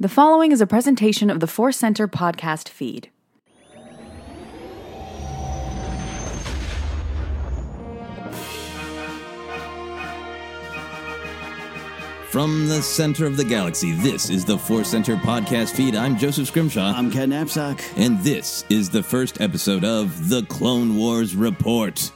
The following is a presentation of the Force Center podcast feed. From the center of the galaxy, this is the Force Center podcast feed. I'm Joseph Scrimshaw. I'm Ken Napzok. And this is the first episode of The Clone Wars Report.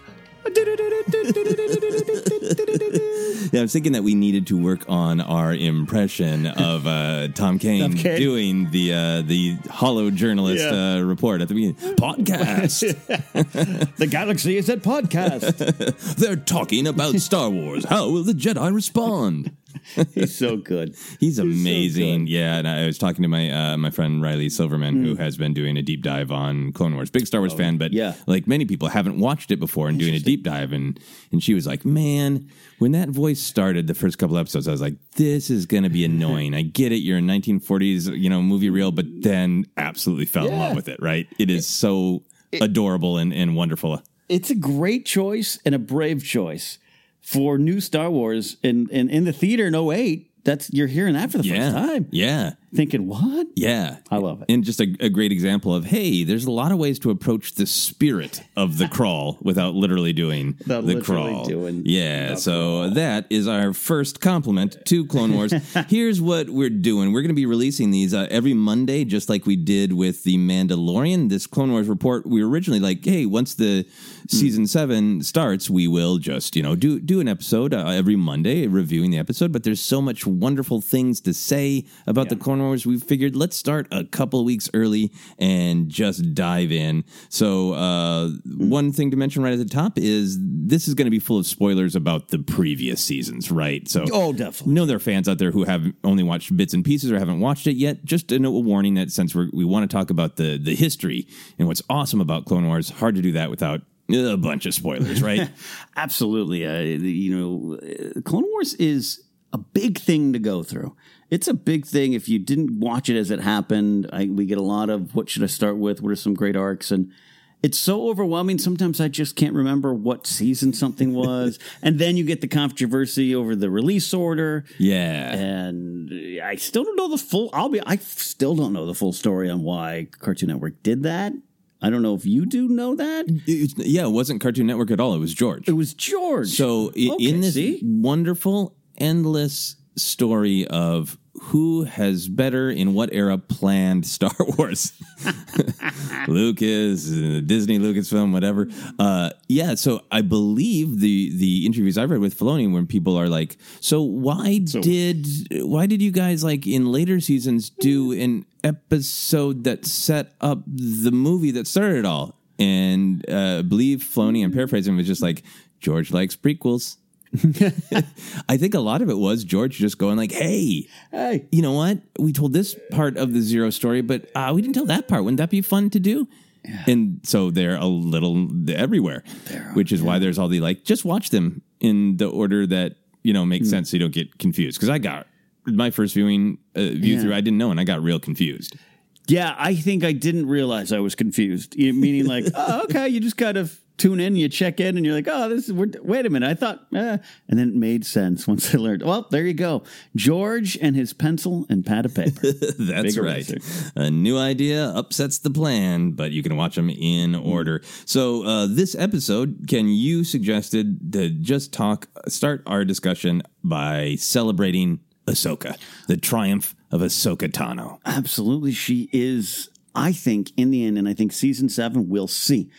Yeah, I was thinking that we needed to work on our impression of uh, Tom Kane Okay. doing the uh, the hollow journalist Yeah. uh, report at the beginning. Podcast. The galaxy is at podcast. They're talking about Star Wars. How will the Jedi respond? He's so good. He's amazing. yeah, and I was talking to my uh, my friend Riley Silverman, who has been doing a deep dive on Clone Wars. Big Star Wars fan, but yeah. like many people, haven't watched it before and doing a deep dive. And and she was like, "Man, when that voice started, the first couple episodes, I was like, this is going to be annoying. I get it, you're a 1940s, you know, movie reel, but then absolutely fell in love with it. Right? It is so adorable and and wonderful. It's a great choice and a brave choice for new Star Wars. And, and in the theater in 08, that's you're hearing that for the Yeah, first time. yeah. Thinking, what? Yeah. I love it. And just a, a great example of, hey, there's a lot of ways to approach the spirit of the crawl without literally doing Without the literally crawl. doing yeah. So that is our first compliment to Clone Wars. Here's what we're doing. We're going to be releasing these uh, every Monday, just like we did with The Mandalorian. This Clone Wars report, we were originally like, hey, once the season seven starts, we will just, you know, do, do an episode uh, every Monday reviewing the episode. But there's so much wonderful things to say about the Clone Wars, we figured let's start a couple weeks early and just dive in. So, uh, one thing to mention right at the top is this is going to be full of spoilers about the previous seasons, right? So, Oh, definitely. know there are fans out there who have only watched bits and pieces or haven't watched it yet. Just a, note- a warning that since we're, we want to talk about the the history and what's awesome about Clone Wars, hard to do that without a bunch of spoilers, right? Absolutely. Uh, you know, uh, Clone Wars is a big thing to go through. It's a big thing. If you didn't watch it as it happened, I, we get a lot of what should I start with? What are some great arcs? And it's so overwhelming. Sometimes I just can't remember what season something was. and then you get the controversy over the release order. yeah. And I still don't know the full. I'll be. I still don't know the full story on why Cartoon Network did that. I don't know if you do know that. It's- yeah, it wasn't Cartoon Network at all. It was George. It was George. So Okay, in this see? wonderful, endless story of who has better in what era planned Star Wars, Lucas, uh, Disney, Lucasfilm, whatever. Uh, yeah, so I believe the the interviews I've read with Filoni, when people are like, "So why did why did you guys like in later seasons do an episode that set up the movie that started it all?" And uh, I believe Filoni, I'm paraphrasing, was just like, "George likes prequels." I think a lot of it was George just going like, "Hey, Hey. you know what? We told this part of the Zero story, but uh, we didn't tell that part. Wouldn't that be fun to do?" And so they're a little everywhere, which is why there's all the like. Just watch them in the order that you know makes sense, so you don't get confused. Because I got my first viewing uh, view Yeah. through, I didn't know, and I got real confused. Yeah, I think I didn't realize I was confused. Meaning, like, oh, okay, you just kind of tune in, you check in, and you're like, oh, this is. We're, wait a minute, I thought, eh. and then it made sense once I learned. Well, there you go, George and his pencil and pad of paper. That's Big right. eraser. A new idea upsets the plan, but you can watch them in order. So, uh, this episode, Ken, you suggested to just talk, start our discussion by celebrating Ahsoka, the triumph of Ahsoka Tano. Absolutely, she is. I think in the end, and I think season seven, we'll see.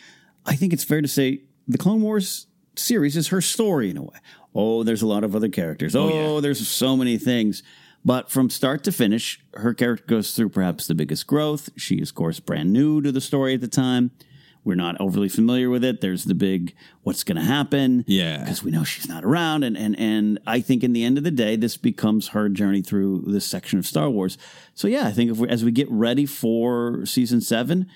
I think it's fair to say the Clone Wars series is her story in a way. Oh, there's a lot of other characters. Oh, oh there's so many things. But from start to finish, her character goes through perhaps the biggest growth. She is, of course, brand new to the story at the time. We're not overly familiar with it. There's the big what's going to happen. Yeah. Because we know she's not around. And, and, and I think in the end of the day, this becomes her journey through this section of Star Wars. So, yeah, I think if we, as we get ready for season seven,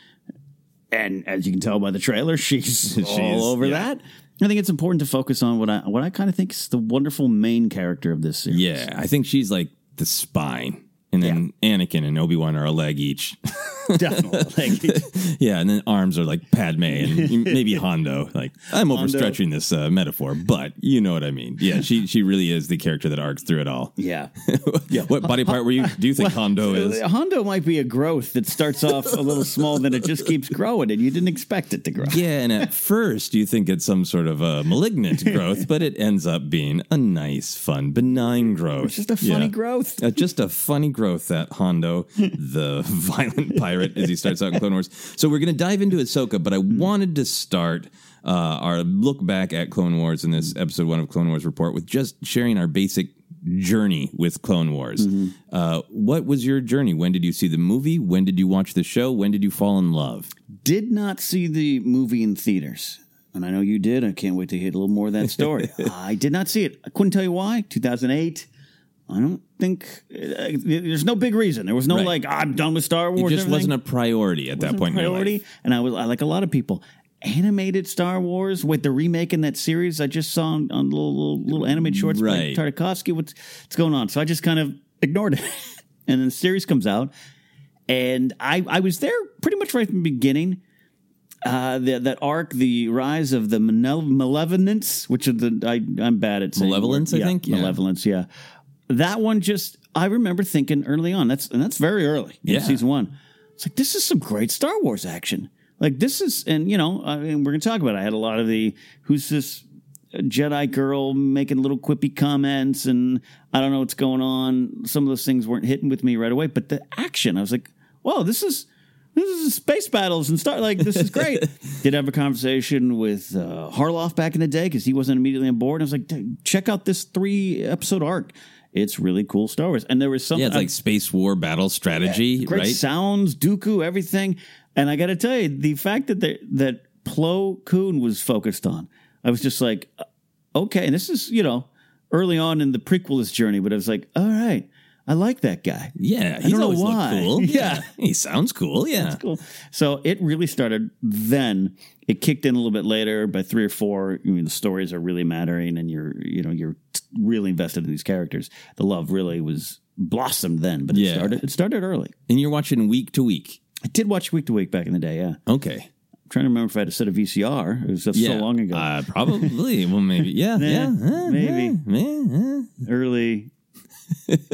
and as you can tell by the trailer, she's, She's- all over yeah. that. I think it's important to focus on what I what I kind of think is the wonderful main character of this series. Yeah, I think she's like the spine. And then Anakin and Obi Wan are a leg each. definitely. Like, yeah, and then arms are like Padme and maybe Hondo. Like I'm overstretching this uh, metaphor, but you know what I mean. Yeah, she she really is the character that arcs through it all. yeah. yeah. what body part were you? Do you think Hondo is? Hondo might be a growth that starts off a little small, then it just keeps growing, and you didn't expect it to grow. Yeah, and at first you think it's some sort of a malignant growth, but it ends up being a nice, fun, benign growth. It's just a funny Yeah. growth. Uh, just a funny growth that Hondo, the violent pirate, as he starts out in Clone Wars. So we're going to dive into Ahsoka, but I wanted to start uh, our look back at Clone Wars in this episode one of Clone Wars Report with just sharing our basic journey with Clone Wars. Uh, what was your journey? When did you see the movie? When did you watch the show? When did you fall in love? Did not see the movie in theaters. And I know you did. I can't wait to hear a little more of that story. I did not see it. I couldn't tell you why. 2008. I don't think uh, there's no big reason. There was no Right. like I'm done with Star Wars. It just wasn't a priority at that wasn't a point in your priority. life. And I was I like a lot of people. Animated Star Wars with the remake in that series I just saw on, on little, little little animated shorts Right. by Tartakovsky. What's what's going on? So I just kind of ignored it. and then the series comes out, and I I was there pretty much right from the beginning. Uh, the, that arc, the rise of the male- malevolence, which is the I, I'm bad at saying Malevolence. I think? Yeah. malevolence. Yeah, that one just I remember thinking early on. That's and that's very early in Yeah. season one. It's like this is some great Star Wars action. Like this is, and you know, I mean, we're gonna talk about. It. I had a lot of the who's this Jedi girl making little quippy comments, and I don't know what's going on. Some of those things weren't hitting with me right away, but the action, I was like, "Whoa, this is." This is space battles and start like this is great. Did have a conversation with uh, Harloff back in the day because he wasn't immediately on board. I was like, check out this three episode arc. It's really cool Star Wars. And there was something Yeah, it's like space war battle strategy, great right? sounds, Dooku, everything. And I got to tell you, the fact that they, that Plo Koon was focused on, I was just like, uh, okay. And this is you know early on in the prequelist journey, but I was like, all right, I like that guy. Yeah, I he's don't know why. cool. Yeah. he sounds cool. Yeah, That's cool. So it really started then. It kicked in a little bit later. By three or four, I mean, the stories are really mattering, and you're you know you're really invested in these characters. The love really was blossomed then, but it Yeah. started it started early. and you're watching week to week. I did watch week to week back in the day. Yeah, Okay. I'm trying to remember if I had a set of VCR. It was just Yeah. so long ago. Uh, probably. well, maybe. Yeah. Yeah. uh, maybe. uh. early,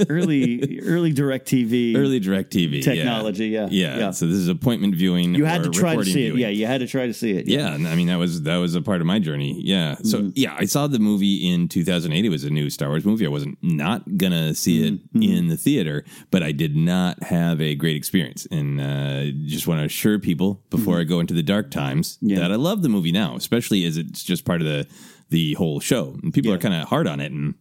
early, early Direct TV, Early direct TV technology. Yeah. Yeah. yeah. So this is appointment viewing. you had or to try to recording see it. viewing. Yeah, you had to try to see it. Yeah, and I mean that was that was a part of my journey. Yeah. So Mm-hmm. yeah, I saw the movie in 2008. It was a new Star Wars movie. I wasn't not gonna see it Mm-hmm. in the theater, but I did not have a great experience, and uh, just want to assure people before I go into the dark times Mm-hmm. Yeah. that I love the movie now, especially as it's just part of the the whole show. And people are kind of hard on it, and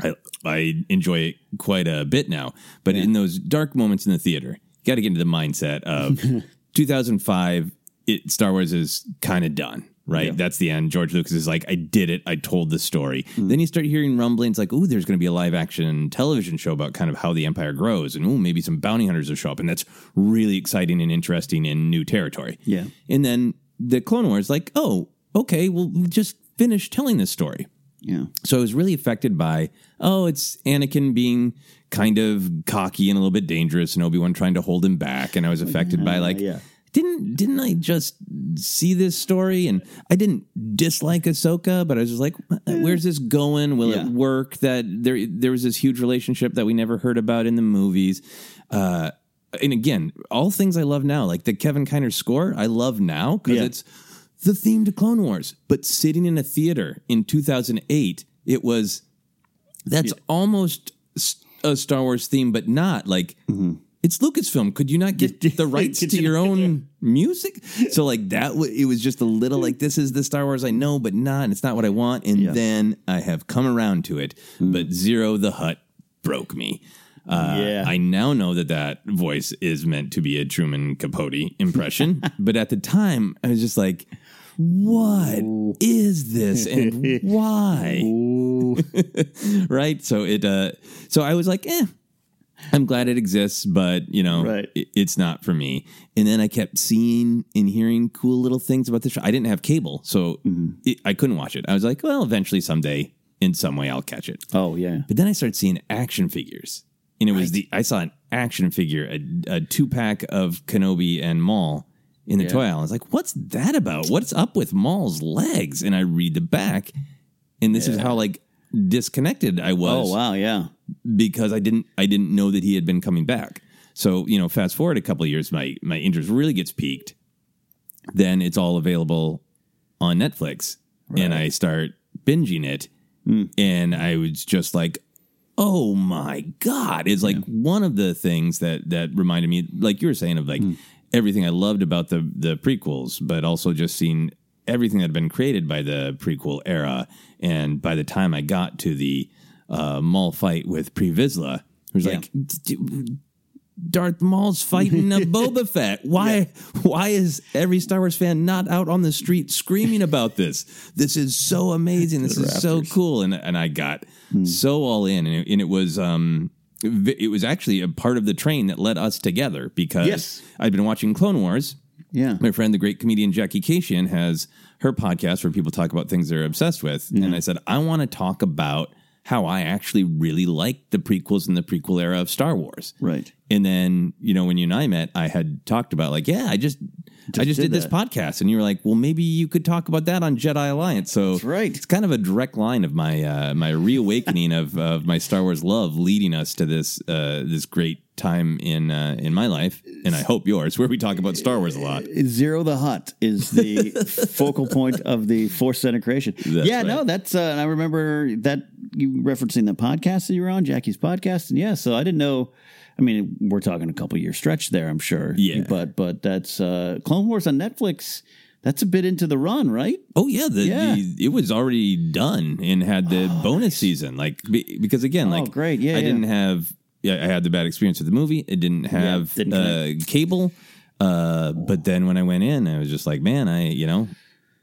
I I enjoy it quite a bit now. But in those dark moments in the theater, you got to get into the mindset of 2005. It, Star Wars is kind of done, right? That's the end. George Lucas is like, I did it. I told the story. Hmm. Then you start hearing rumblings like, oh, there's going to be a live action television show about kind of how the empire grows, and oh, maybe some bounty hunters will show up, and that's really exciting and interesting in new territory. Yeah. And then the Clone Wars, like, oh, okay, well, just finish telling this story. Yeah. So I was really affected by, oh, it's Anakin being kind of cocky and a little bit dangerous, and Obi Wan trying to hold him back. And I was affected by like, yeah. didn't didn't I just see this story? And I didn't dislike Ahsoka, but I was just like, where's this going? Will Yeah. it work? That there there was this huge relationship that we never heard about in the movies. Uh, and again, all things I love now, like the Kevin Kiner score, I love now because Yeah. it's the theme to Clone Wars. But sitting in a theater in 2008, it was that's almost a Star Wars theme, but not like it's Lucasfilm. Could you not get the rights to your own music? So like that, w- it was just a little like this is the Star Wars I know, but not. And it's not what I want. And Yeah. then I have come around to it. But Ziro the Hutt broke me. Uh, Yeah. I now know that that voice is meant to be a Truman Capote impression, but at the time I was just like, "What is this and why?" right? So it, uh, so I was like, "Eh." I'm glad it exists, but you know, Right. it- it's not for me. And then I kept seeing and hearing cool little things about the show. I didn't have cable, so it, I couldn't watch it. I was like, well, eventually, someday, in some way, I'll catch it. Oh yeah. But then I started seeing action figures, and it was the I saw an action figure, a, a two pack of Kenobi and Maul in the toy aisle. I was like, "What's that about? What's up with Maul's legs?" And I read the back, and this is how like disconnected I oh, was Oh wow. Yeah. because I didn't I didn't know that he had been coming back. So you know, fast forward a couple of years, my my interest really gets peaked. Then it's all available on Netflix, and I start binging it, hmm. and I was just like, "Oh my god!" It's like one of the things that that reminded me, like you were saying, of like hmm. Everything I loved about the the prequels, but also just seeing everything that had been created by the prequel era. And by the time I got to the uh, Maul fight with Pre Vizsla, it was Yeah. like "D- d- Darth Maul's fighting a Boba Fett. Why? Why is every Star Wars fan not out on the street screaming about this? This is so amazing. This is so cool. And and I got Hmm. so all in, and it, and it was um it was actually a part of the train that led us together because Yes. I'd been watching Clone Wars. Yeah. My friend, the great comedian Jackie Kashian, has her podcast where people talk about things they're obsessed with. And I said, I want to talk about how I actually really liked the prequels and the prequel era of Star Wars. Right. And then, you know, when you and I met, I had talked about like, yeah, I just, I just did did, this podcast, and you were like, well, maybe you could talk about that on Jedi Alliance. So That's right. it's kind of a direct line of my uh, my reawakening of of my Star Wars love, leading us to this uh, this great time in uh, in my life, and I hope yours, where we talk about Star Wars a lot. Ziro the Hutt is the focal point of the Force Center creation. That's yeah, right. no, that's uh, and I remember that you referencing the podcast that you were on, Jackie's podcast, and yeah, so I didn't know. I mean, we're talking a couple year stretch there, I'm sure. Yeah. but but that's uh, Clone Wars on Netflix. that's a bit into the run, right? Oh yeah, the, Yeah. the it was already done and had the bonus season. Like be, because again, Oh, like great. Yeah, I yeah. didn't have. Yeah, I had the bad experience with the movie. It didn't have didn't uh, cable. Uh, but then when I went in, I was just like, man, I you know,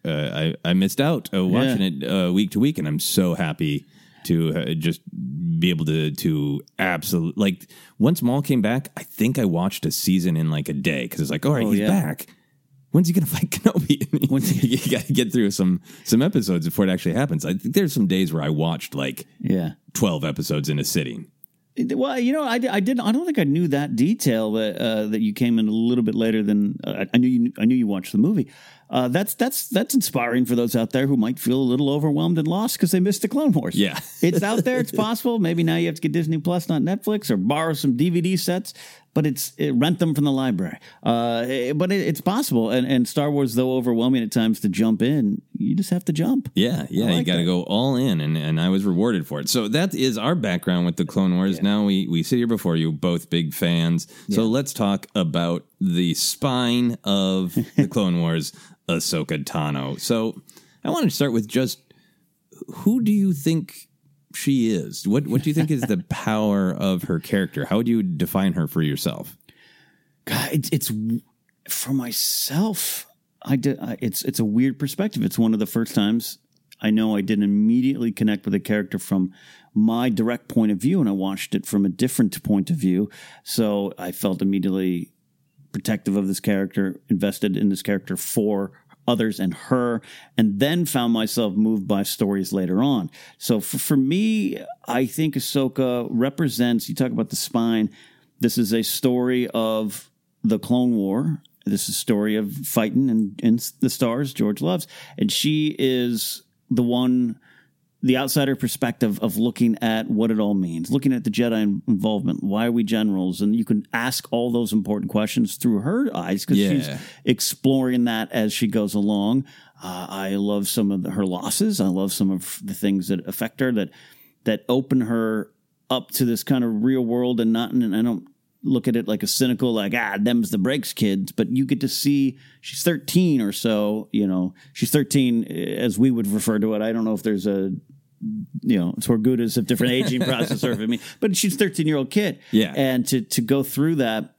uh, I I missed out uh, watching it uh, week to week, and I'm so happy to uh, just be able to to absolutely like once Maul came back. I think I watched a season in like a day because it's like, all right, Oh, he's yeah. back. When's he gonna fight Kenobi? you got to get through some some episodes before it actually happens. I think there's some days where I watched like Yeah. twelve episodes in a sitting. Well, you know, I, I didn't. I don't think I knew that detail that uh, that you came in a little bit later than uh, I knew. You, I knew you watched the movie. Uh, that's that's that's inspiring for those out there who might feel a little overwhelmed and lost because they missed the Clone Wars. Yeah. it's out there. It's possible. Maybe now you have to get Disney Plus, not Netflix, or borrow some DVD sets. But it's it, rent them from the library. Uh, eh, but it, it's possible. And and Star Wars, though overwhelming at times to jump in, you just have to jump. Yeah, yeah, you got to go all in, and, and I was rewarded for it. So that is our background with the Clone Wars. Now we we sit here before you, both big fans. So let's talk about the spine of the Clone Wars, Ahsoka Tano. So I want to start with just who do you think she is? What what do you think is the power of her character? How would you define her for yourself? God, it's, it's for myself. I did. I, it's it's a weird perspective. It's one of the first times I know I didn't immediately connect with a character from my direct point of view, and I watched it from a different point of view. So I felt immediately protective of this character, invested in this character for others and her, and then found myself moved by stories later on. So for, for me, I think Ahsoka represents, you talk about the spine, this is a story of the Clone War. This is a story of fighting and in the stars George loves. And she is the one the outsider perspective of looking at what it all means, looking at the Jedi involvement. Why are we generals? And you can ask all those important questions through her eyes because Yeah. she's exploring that as she goes along. Uh, I love some of the, her losses. I love some of the things that affect her that that open her up to this kind of real world and not. And I don't look at it like a cynical, like ah, them's the breaks kids. But you get to see she's thirteen or so. You know, she's thirteen as we would refer to it. I don't know if there's a you know, Togrutas of different aging process or for me, but she's a 13 year old kid. Yeah. And to, to go through that,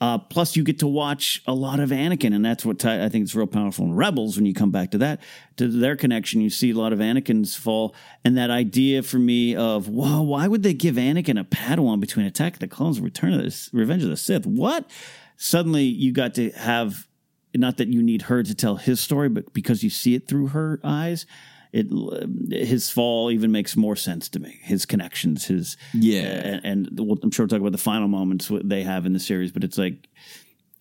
uh, plus you get to watch a lot of Anakin. And that's what ti- I think is real powerful in Rebels when you come back to that, to their connection. You see a lot of Anakin's fall. And that idea for me of, wow, why would they give Anakin a Padawan between Attack of the Clones and Return of the Revenge of the Sith? What? Suddenly you got to have, not that you need her to tell his story, but because you see it through her eyes it his fall even makes more sense to me. His connections, his Yeah. and, and we'll- I'm sure we'll talk about the final moments they have in the series, but it's like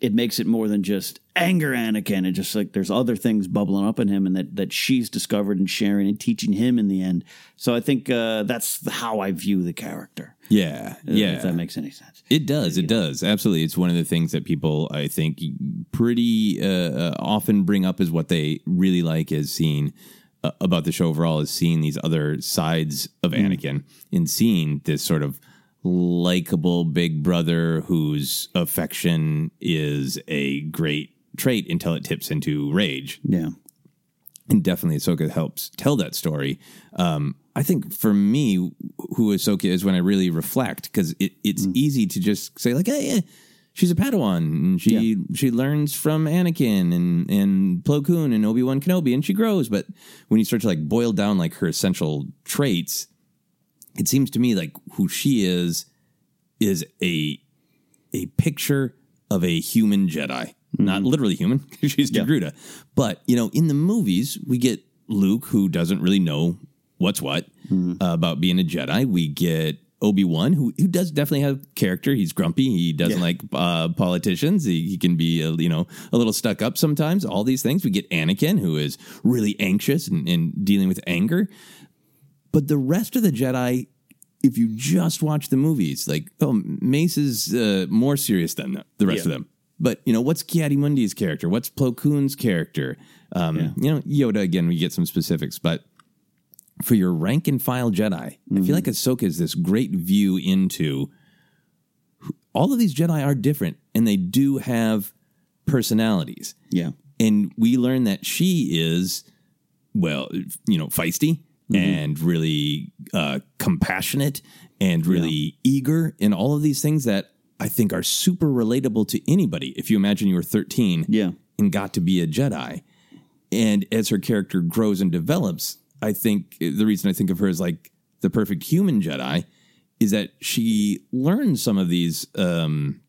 it makes it more than just anger Anakin. It just like there's other things bubbling up in him, and that that she's discovered and sharing and teaching him in the end. So I think uh, that's how I view the character. Yeah, uh, yeah. if that makes any sense. It does. It does. Absolutely. It's one of the things that people, I think, pretty uh, uh, often bring up is what they really like is seeing uh, about the show overall is seeing these other sides of Anakin and seeing this sort of likable big brother whose affection is a great trait until it tips into rage. Yeah, and definitely Ahsoka helps tell that story. Um, I think for me, who Ahsoka is when I really reflect, because it, it's easy to just say like, "Hey, yeah, she's a Padawan, and she she learns from Anakin and and Plo Koon and Obi Wan Kenobi, and she grows." But when you start to like boil down like her essential traits, it seems to me like who she is is a a picture of a human Jedi. Not literally human, she's Togruta. But, you know, in the movies, we get Luke, who doesn't really know what's what uh, about being a Jedi. We get Obi Wan, who, who does definitely have character. He's grumpy. He doesn't like uh, politicians. He, he can be, uh, you know, a little stuck up sometimes. All these things. We get Anakin, who is really anxious and, and dealing with anger. But the rest of the Jedi, if you just watch the movies, like, oh, Mace is uh, more serious than the, rest of them. But, you know, what's Ki-Adi-Mundi's character? What's Plo Koon's character? Um, You know, Yoda, again, we get some specifics, but for your rank and file Jedi, I feel like Ahsoka is this great view into all of these Jedi are different and they do have personalities. yeah, and we learn that she is well, you know, feisty and really uh, compassionate and really eager and all of these things that I think are super relatable to anybody. If you imagine you were 13 Yeah. and got to be a Jedi. And as her character grows and develops, I think the reason I think of her as like the perfect human Jedi is that she learns some of these, um,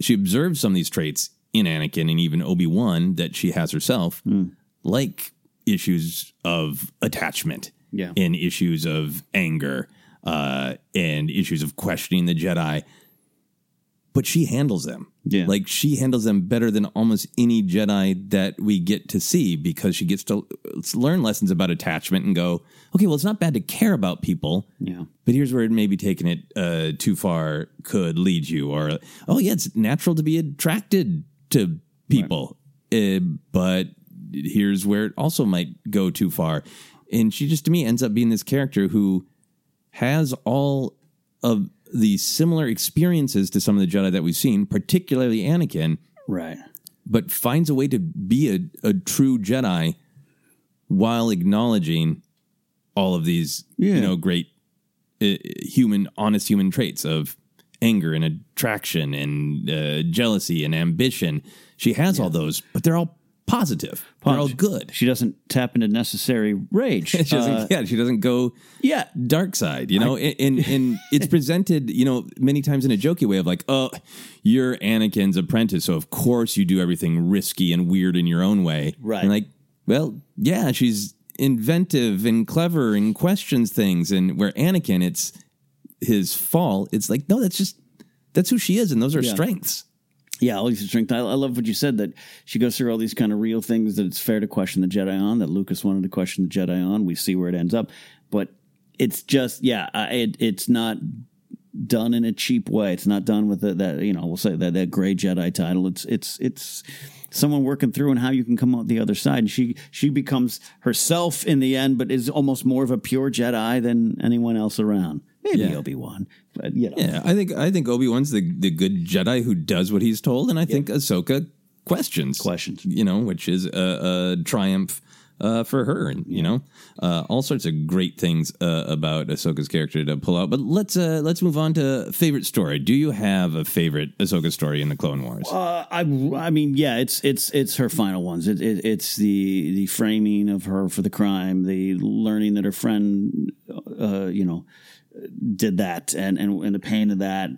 she observes some of these traits in Anakin and even Obi Wan that she has herself, like issues of attachment Yeah. and issues of anger uh, and issues of questioning the Jedi. But she handles them. Yeah. Like she handles them better than almost any Jedi that we get to see because she gets to learn lessons about attachment and go, okay, well, it's not bad to care about people. Yeah. But here's where maybe taking it uh, too far could lead you. Or, oh, yeah, it's natural to be attracted to people. Uh, but here's where it also might go too far. And she just, to me, ends up being this character who has all of the similar experiences to some of the Jedi that we've seen, particularly Anakin, Right. but finds a way to be a, a true Jedi while acknowledging all of these, Yeah. you know, great uh, human, honest human traits of anger and attraction and uh, jealousy and ambition. She has all those, but they're all positive. They're all good. She doesn't tap into necessary rage. She doesn't, Uh, yeah, she doesn't go yeah. dark side, you know, and, and and it's presented, you know, many times in a jokey way of like, oh, you're Anakin's apprentice, so of course you do everything risky and weird in your own way, Right. And like, well, yeah, she's inventive and clever and questions things, and where Anakin, it's his fall. It's like, no, that's just that's who she is, and those are Yeah. strengths. Yeah, all these strength. I, I love what you said that she goes through all these kind of real things that it's fair to question the Jedi on. That Lucas wanted to question the Jedi on. We see where it ends up, but it's just yeah, it, it's not done in a cheap way. It's not done with the, that you know we'll say that that gray Jedi title. It's it's it's someone working through and how you can come out the other side. And she she becomes herself in the end, but is almost more of a pure Jedi than anyone else around. Maybe Yeah. Obi Wan, but you know, Yeah, I think I think Obi Wan's the the good Jedi who does what he's told, and I think Ahsoka questions Questions. you know, which is a, a triumph uh, for her, and you know, uh, all sorts of great things uh, about Ahsoka's character to pull out. But let's uh, let's move on to favorite story. Do you have a favorite Ahsoka story in the Clone Wars? Uh, I, I mean, yeah, it's it's it's her final ones. It, it, it's the the framing of her for the crime, the learning that her friend, uh, you know, did that, and and, and the pain of that.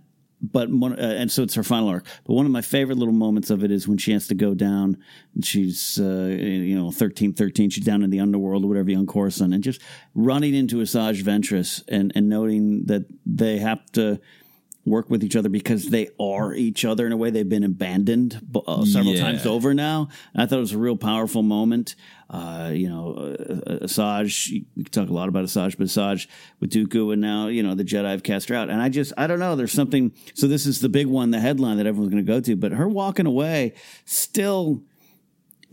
But one, uh, and so it's her final arc. But one of my favorite little moments of it is when she has to go down. She's, uh, you know, thirteen, thirteen. She's down in the underworld or whatever, young Coruscant, and just running into Asajj Ventress and and noting that they have to work with each other because they are each other in a way. They've been abandoned uh, several Yeah. times over now. I thought it was a real powerful moment. Uh, you know, uh, Asajj, we talk a lot about Asajj, but Asajj with Dooku and now, you know, the Jedi have cast her out. And I just, I don't know, there's something. So this is the big one, the headline that everyone's going to go to, but her walking away still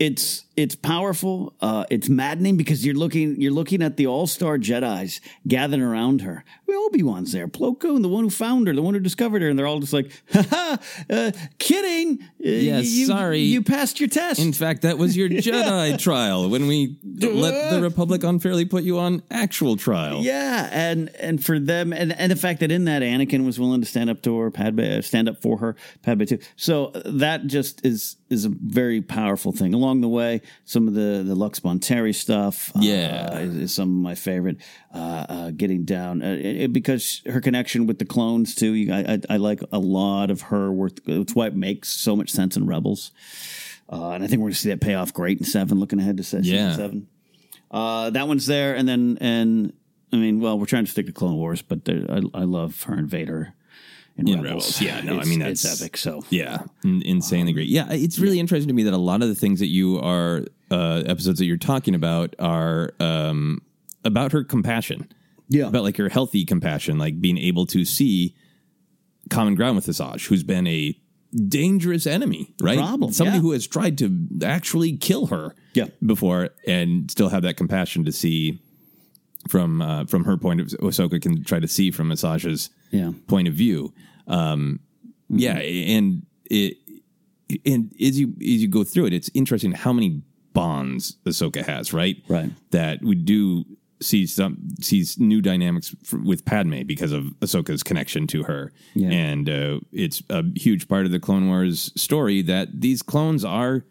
it's it's powerful. Uh, it's maddening because you're looking you're looking at the all star Jedi's gathering around her. Obi Wan's there, Plo Koon, the one who found her, the one who discovered her, and they're all just like, "Ha ha, uh, kidding." Uh, Yes, you, sorry. you passed your test. in fact, that was your Jedi trial when we let the Republic unfairly put you on actual trial. Yeah, and and for them, and, and the fact that in that Anakin was willing to stand up to her, Padme uh, stand up for her, Padme too. So uh, that just is is a very powerful thing. Along the way, some of the the Lux Bonteri stuff, Yeah. uh, is, is some of my favorite. Uh, uh, getting down uh, it, it- because her connection with the clones too. You, I, I, I like a lot of her work. It's why it makes so much sense in Rebels. Uh, and I think we're going to see that pay off great in seven. Looking ahead to se- season Yeah. seven. Uh, that one's there, and then and I mean, well, we're trying to stick to Clone Wars, but there, I, I love her and Vader in, In Rebels. Rebels. Yeah, no, I It's- mean, it's that's- epic. So Yeah, in- insanely great. Yeah, it's really interesting to me that a lot of the things that you are uh, episodes that you're talking about are um, about her compassion. Yeah. about like her healthy compassion, like being able to see common ground with Asajj, who's been a dangerous enemy, right? Problem, Somebody yeah. who has tried to actually kill her Yeah. before, and still have that compassion to see from uh, from her point of Ahsoka can try to see from Asajj's Yeah. point of view. Um, Yeah, and it and as you as you go through it, it's interesting how many bonds Ahsoka has, right? Right. That we do see some sees new dynamics f- with Padme because of Ahsoka's connection to her, Yeah. and uh, it's a huge part of the Clone Wars story that these clones are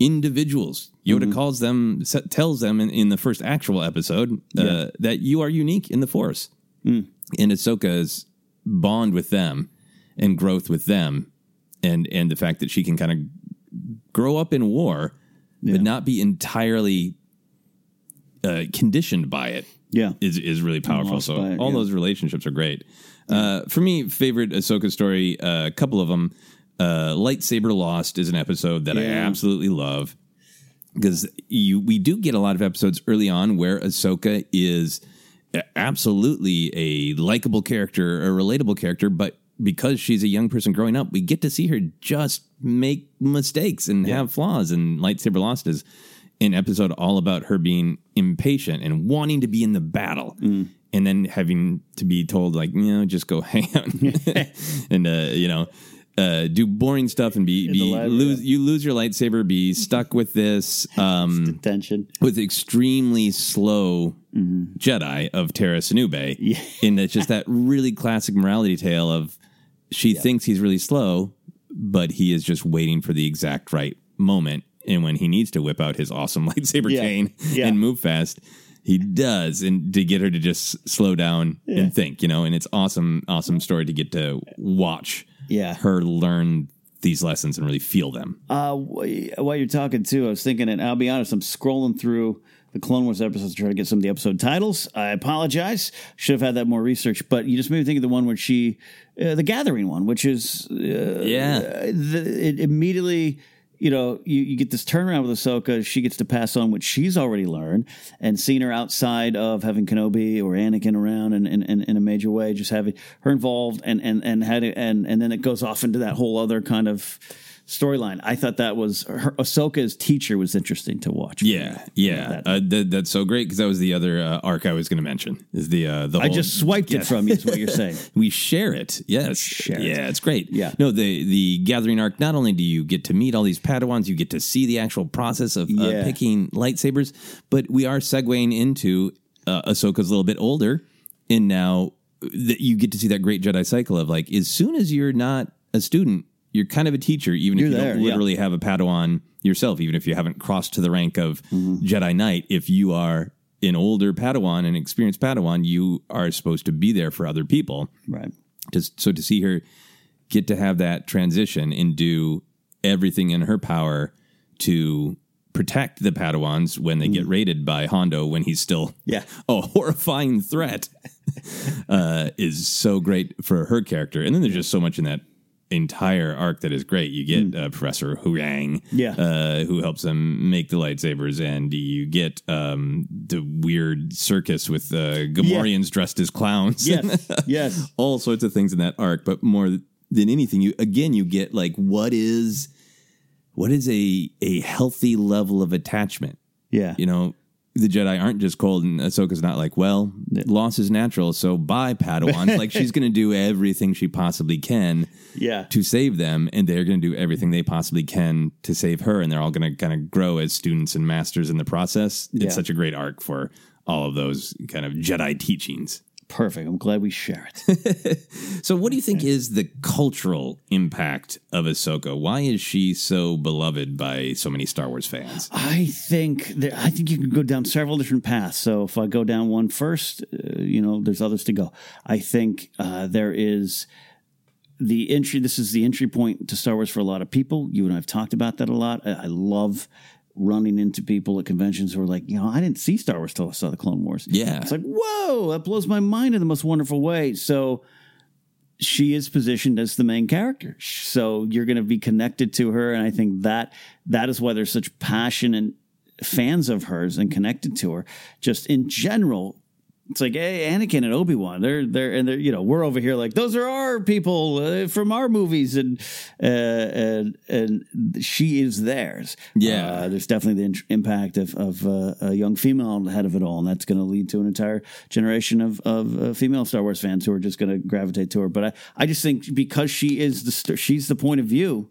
individuals. Yoda Mm-hmm. calls them, tells them in, in the first actual episode uh, that you are unique in the Force, Mm. and Ahsoka's bond with them and growth with them, and and the fact that she can kind of grow up in war, but not be entirely uh, conditioned by it Yeah. is is really powerful. So it, all yeah. those relationships are great. Uh, for me, favorite Ahsoka story, uh, a couple of them. Uh, Lightsaber Lost is an episode that I absolutely love because you we do get a lot of episodes early on where Ahsoka is absolutely a likable character, a relatable character, but because she's a young person growing up, we get to see her just make mistakes and have flaws. And Lightsaber Lost is an episode all about her being impatient and wanting to be in the battle. And then having to be told, like, you know, just go hang out and, uh, you know, uh, do boring stuff and be, be lab, lose, you lose your lightsaber, be stuck with this, um, Tension. with extremely slow Mm-hmm. Jedi of Tera Sinube. And it's just that really classic morality tale of she thinks he's really slow, but he is just waiting for the exact right moment. And when he needs to whip out his awesome lightsaber Yeah. chain Yeah. and move fast, he does. And to get her to just slow down and think, you know, and it's awesome, awesome story to get to watch Yeah. her learn these lessons and really feel them. Uh, while you're talking too, I was thinking, and I'll be honest, I'm scrolling through the Clone Wars episodes to try to get some of the episode titles. I apologize. Should have had that more research, but you just made me think of the one where she, uh, the Gathering one, which is uh, Yeah. the, it immediately. You know, you, you get this turnaround with Ahsoka. She gets to pass on what she's already learned and seen her outside of having Kenobi or Anakin around in, in, in, in a major way, just having her involved and and and had it, and and then it goes off into that whole other kind of storyline. I thought that was her Ahsoka's teacher was interesting to watch. Yeah, yeah, uh, that, that's so great because that was the other uh, arc I was going to mention. Is the uh, the I whole- just swiped Yeah. it from you. Is what you're saying? we share it. Yes, Share it. yeah, it's great. Yeah. no, the the gathering arc. Not only do you get to meet all these Padawans, you get to see the actual process of uh, picking lightsabers, but we are segueing into uh, Ahsoka's a little bit older, and now that you get to see that great Jedi cycle of like, as soon as you're not a student, you're kind of a teacher, even You're if you there, don't yeah. literally have a Padawan yourself, even if you haven't crossed to the rank of Mm-hmm. Jedi Knight. If you are an older Padawan, an experienced Padawan, you are supposed to be there for other people. Right. Just so to see her get to have that transition and do everything in her power to protect the Padawans when they get raided by Hondo when he's still Mm. Yeah. a horrifying threat uh, is so great for her character. And then there's just so much in that entire arc that is great. You get uh, Professor Huyang, Mm. Yeah. uh, who helps them make the lightsabers, and you get um, the weird circus with uh, Gamorreans dressed as clowns. Yes. yes. all sorts of things in that arc. But more than anything, you again you get like what is what is a a healthy level of attachment. Yeah. You know, the Jedi aren't just cold, and Ahsoka's not like, well, loss is natural, so bye, Padawans. like she's going to do everything she possibly can Yeah. to save them, and they're going to do everything they possibly can to save her, and they're all going to kind of grow as students and masters in the process. Yeah. It's such a great arc for all of those kind of Jedi teachings. Perfect. I'm glad we share it. So, what do you think is the cultural impact of Ahsoka? Why is she so beloved by so many Star Wars fans? I think there, I think you can go down several different paths. So if I go down one first, uh, you know, there's others to go. I think uh, there is the entry. This is the entry point to Star Wars for a lot of people. You and I have talked about that a lot. I, I love running into people at conventions who are like, you know, I didn't see Star Wars till I saw the Clone Wars. Yeah. It's like, whoa, that blows my mind in the most wonderful way. So she is positioned as the main character. So you're going to be connected to her. And I think that that is why there's such passionate fans of hers and connected to her. Just in general, it's like, hey, Anakin and Obi Wan, they're they're and they're you know we're over here like those are our people uh, from our movies, and uh, and and she is theirs. Yeah. uh, there's definitely the in- impact of of uh, a young female ahead of it all, and that's going to lead to an entire generation of of uh, female Star Wars fans who are just going to gravitate to her. But I I just think because she is the st- she's the point of view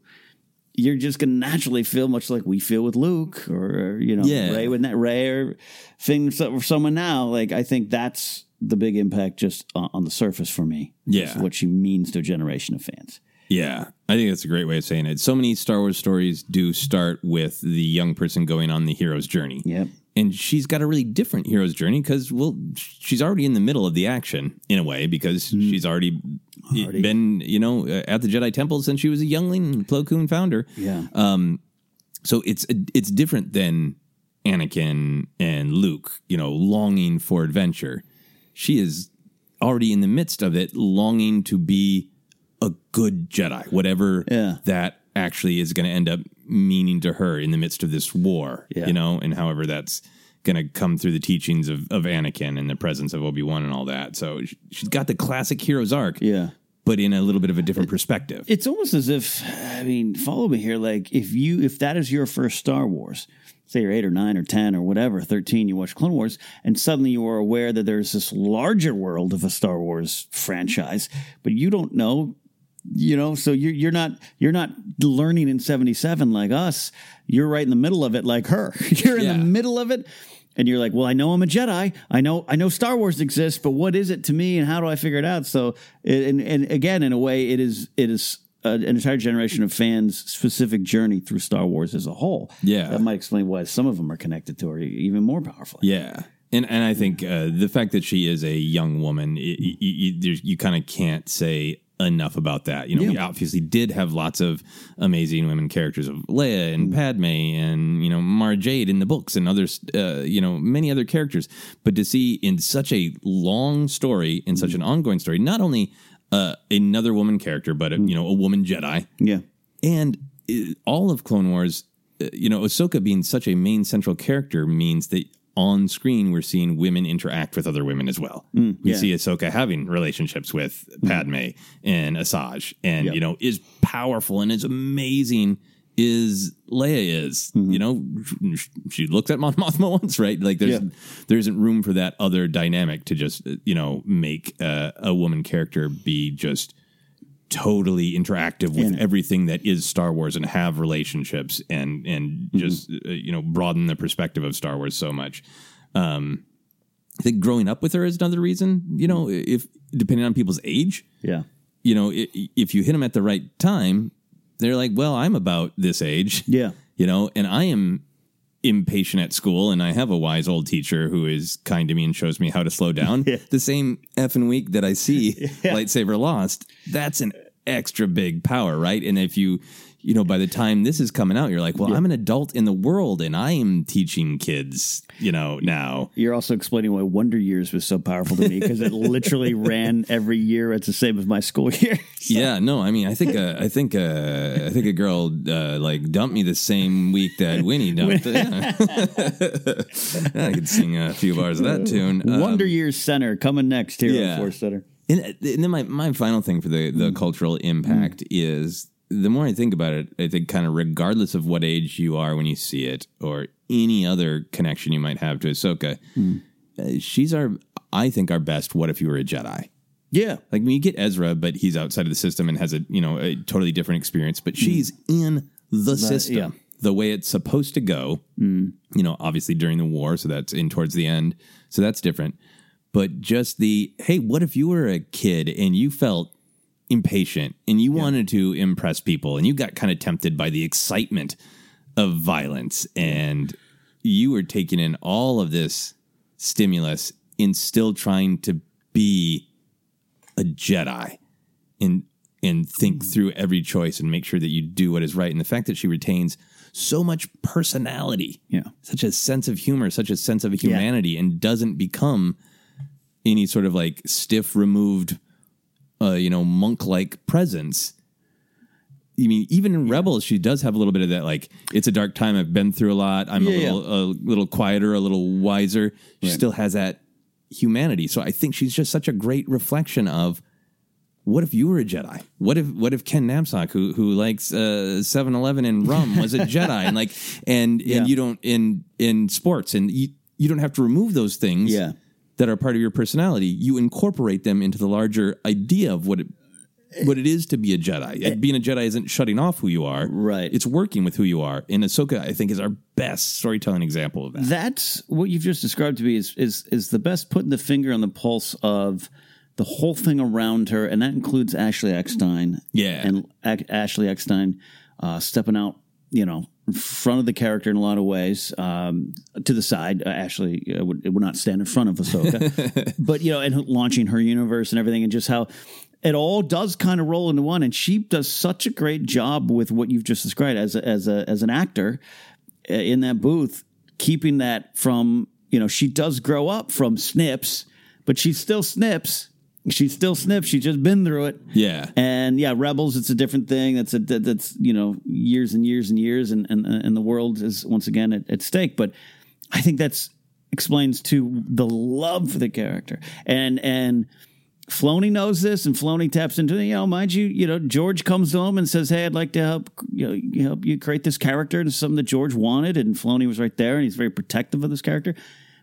you're just going to naturally feel much like we feel with Luke or, you know, Yeah. Rey with that Rey or things that for someone now. Like, I think that's the big impact just on, the surface for me. Yeah. is what she means to a generation of fans. Yeah, I think that's a great way of saying it. So many Star Wars stories do start with the young person going on the hero's journey. Yep. And she's got a really different hero's journey because, well, she's already in the middle of the action in a way because mm-hmm. she's already, been, you know, at the Jedi Temple since she was a youngling, Plo Koon founder. Yeah. Um, so it's it's different than Anakin and Luke, you know, longing for adventure. She is already in the midst of it, longing to be a good Jedi, whatever Yeah. that actually is going to end up meaning to her in the midst of this war, Yeah. you know, and however that's going to come through the teachings of, of Anakin and the presence of Obi Wan and all that. So she's got the classic hero's arc, Yeah. but in a little bit of a different perspective. It's almost as if, I mean, follow me here. Like, if you, if that is your first Star Wars, say you're eight or nine or 10 or whatever, 13, you watch Clone Wars, and suddenly you are aware that there's this larger world of a Star Wars franchise, but you don't know, you know, so you're, you're not, you're not learning in 77 like us. You're right in the middle of it like her. You're in Yeah. the middle of it. And you're like, well, I know I'm a Jedi. I know, I know Star Wars exists, but what is it to me, and how do I figure it out? So, and and again, in a way, it is it is a, an entire generation of fans' specific journey through Star Wars as a whole. Yeah. that might explain why some of them are connected to her even more powerfully. Yeah. And and I think uh, the fact that she is a young woman, it, you, you, you kind of can't say enough about that. You know, we obviously did have lots of amazing women characters of Leia and Padme and you know Mara Jade in the books and others, uh, you know, many other characters. But to see in such a long story, in such an ongoing story, not only uh, another woman character, but a, you know, a woman Jedi, Yeah, and uh, all of Clone Wars, uh, you know, Ahsoka being such a main central character means that on screen we're seeing women interact with other women as well. we Mm, yeah. Mm. see Ahsoka having relationships with Padme and Asajj, and Yep. you know, is powerful and is amazing. Is Leia is Mm-hmm. you know she looks at Mon Mothma once right like there's Yeah. there isn't room for that other dynamic to just you know make uh, a woman character be just totally interactive with everything that is Star Wars and have relationships and and just uh, you know broaden the perspective of Star Wars so much. Um, I think growing up with her is another reason. You know, if depending on people's age, yeah, you know, i- if you hit them at the right time, they're like, well, I'm about this age. yeah. You know, and I am impatient at school and I have a wise old teacher who is kind to me and shows me how to slow down. The same effing week that I see lightsaber lost, that's an extra big power, right? And if you you know, by the time this is coming out, you're like, well, I'm an adult in the world and I am teaching kids, you know, now. You're also explaining why Wonder Years was so powerful to me because it literally ran every year. It's the same as my school year. Yeah, no, I mean, I think, uh, I think, uh, I think a girl uh, like dumped me the same week that Winnie dumped. Yeah. I could sing a few bars of that tune. Um, Wonder Years Center coming next here yeah. on Force Center. And, and then my, my final thing for the, the mm. cultural impact mm. is the more I think about it, I think kind of regardless of what age you are when you see it or any other connection you might have to Ahsoka, mm. uh, she's our, I think, our best What If You Were a Jedi. Yeah, Like when you get Ezra, but he's outside of the system and has a, you know, a totally different experience, but she's in the system. yeah. The way it's supposed to go, you know, obviously during the war, so that's in towards the end. So that's different. But just the, hey, what if you were a kid and you felt impatient and you wanted to impress people and you got kind of tempted by the excitement of violence and you were taking in all of this stimulus and still trying to be a Jedi and and think mm. through every choice and make sure that you do what is right. And the fact that she retains so much personality, Yeah. such a sense of humor, such a sense of humanity, and doesn't become any sort of like stiff, removed, uh, you know, monk like presence. I mean, even in Rebels, she does have a little bit of that. Like, it's a dark time. I've been through a lot. I'm Yeah, a little, a little quieter, a little wiser. She still has that humanity. So I think she's just such a great reflection of what if you were a Jedi? What if what if Ken Napzok, who who likes uh 7-Eleven and rum, was a Jedi and like and Yeah. and you don't in in sports and you you don't have to remove those things Yeah. That are part of your personality. You incorporate them into the larger idea of what it what it is to be a Jedi. Being a Jedi isn't shutting off who you are. Right. It's working with who you are. And Ahsoka, I think, is our best storytelling example of that. That's what you've just described to me is is is the best putting the finger on the pulse of the whole thing around her, and that includes Ashley Eckstein. Yeah. and A- Ashley Eckstein uh, stepping out, you know, in front of the character in a lot of ways. Um, to the side, uh, Ashley uh, would, would not stand in front of Ahsoka, but you know, and launching her universe and everything, and just how it all does kind of roll into one. And she does such a great job with what you've just described as a, as a as an actor uh, in that booth, keeping that from you know she does grow up from Snips, but she's still Snips. She's still Snips. She's just been through it. Yeah. And yeah, Rebels, it's a different thing. That's a that, that's you know years and years and years, and and and the world is once again at, at stake. But I think that's explains to the love for the character and and. Filoni knows this, and Filoni taps into it. You know, mind you, you know George comes to him and says, "Hey, I'd like to help you know help you create this character." And it's something that George wanted, and Filoni was right there, and he's very protective of this character.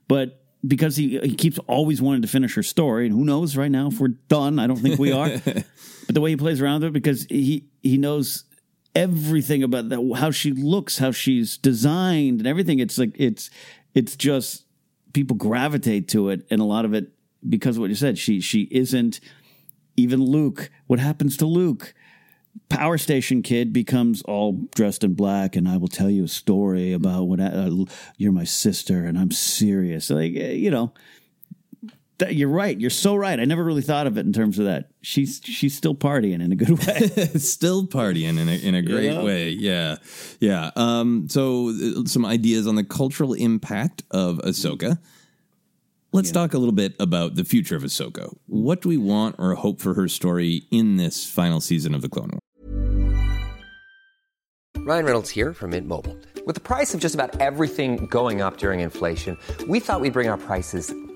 But because he he keeps always wanting to finish her story, and who knows right now if we're done? I don't think we are. but the way he plays around with it, because he he knows everything about that, how she looks, how she's designed, and everything. It's like it's it's just people gravitate to it, and a lot of it because of what you said. She she isn't even Luke. What happens to Luke? Power Station Kid becomes all dressed in black, and I will tell you a story about what uh, you're my sister, and I'm serious. Like uh, you know, that, you're right. You're so right. I never really thought of it in terms of that. She's she's still partying in a good way. Still partying in a, in a great Yeah. way. Yeah. Yeah. Um, so, uh, some ideas on the cultural impact of Ahsoka. Let's talk a little bit about the future of Ahsoka. What do we want or hope for her story in this final season of the Clone Wars? Ryan Reynolds here from Mint Mobile. With the price of just about everything going up during inflation, we thought we'd bring our prices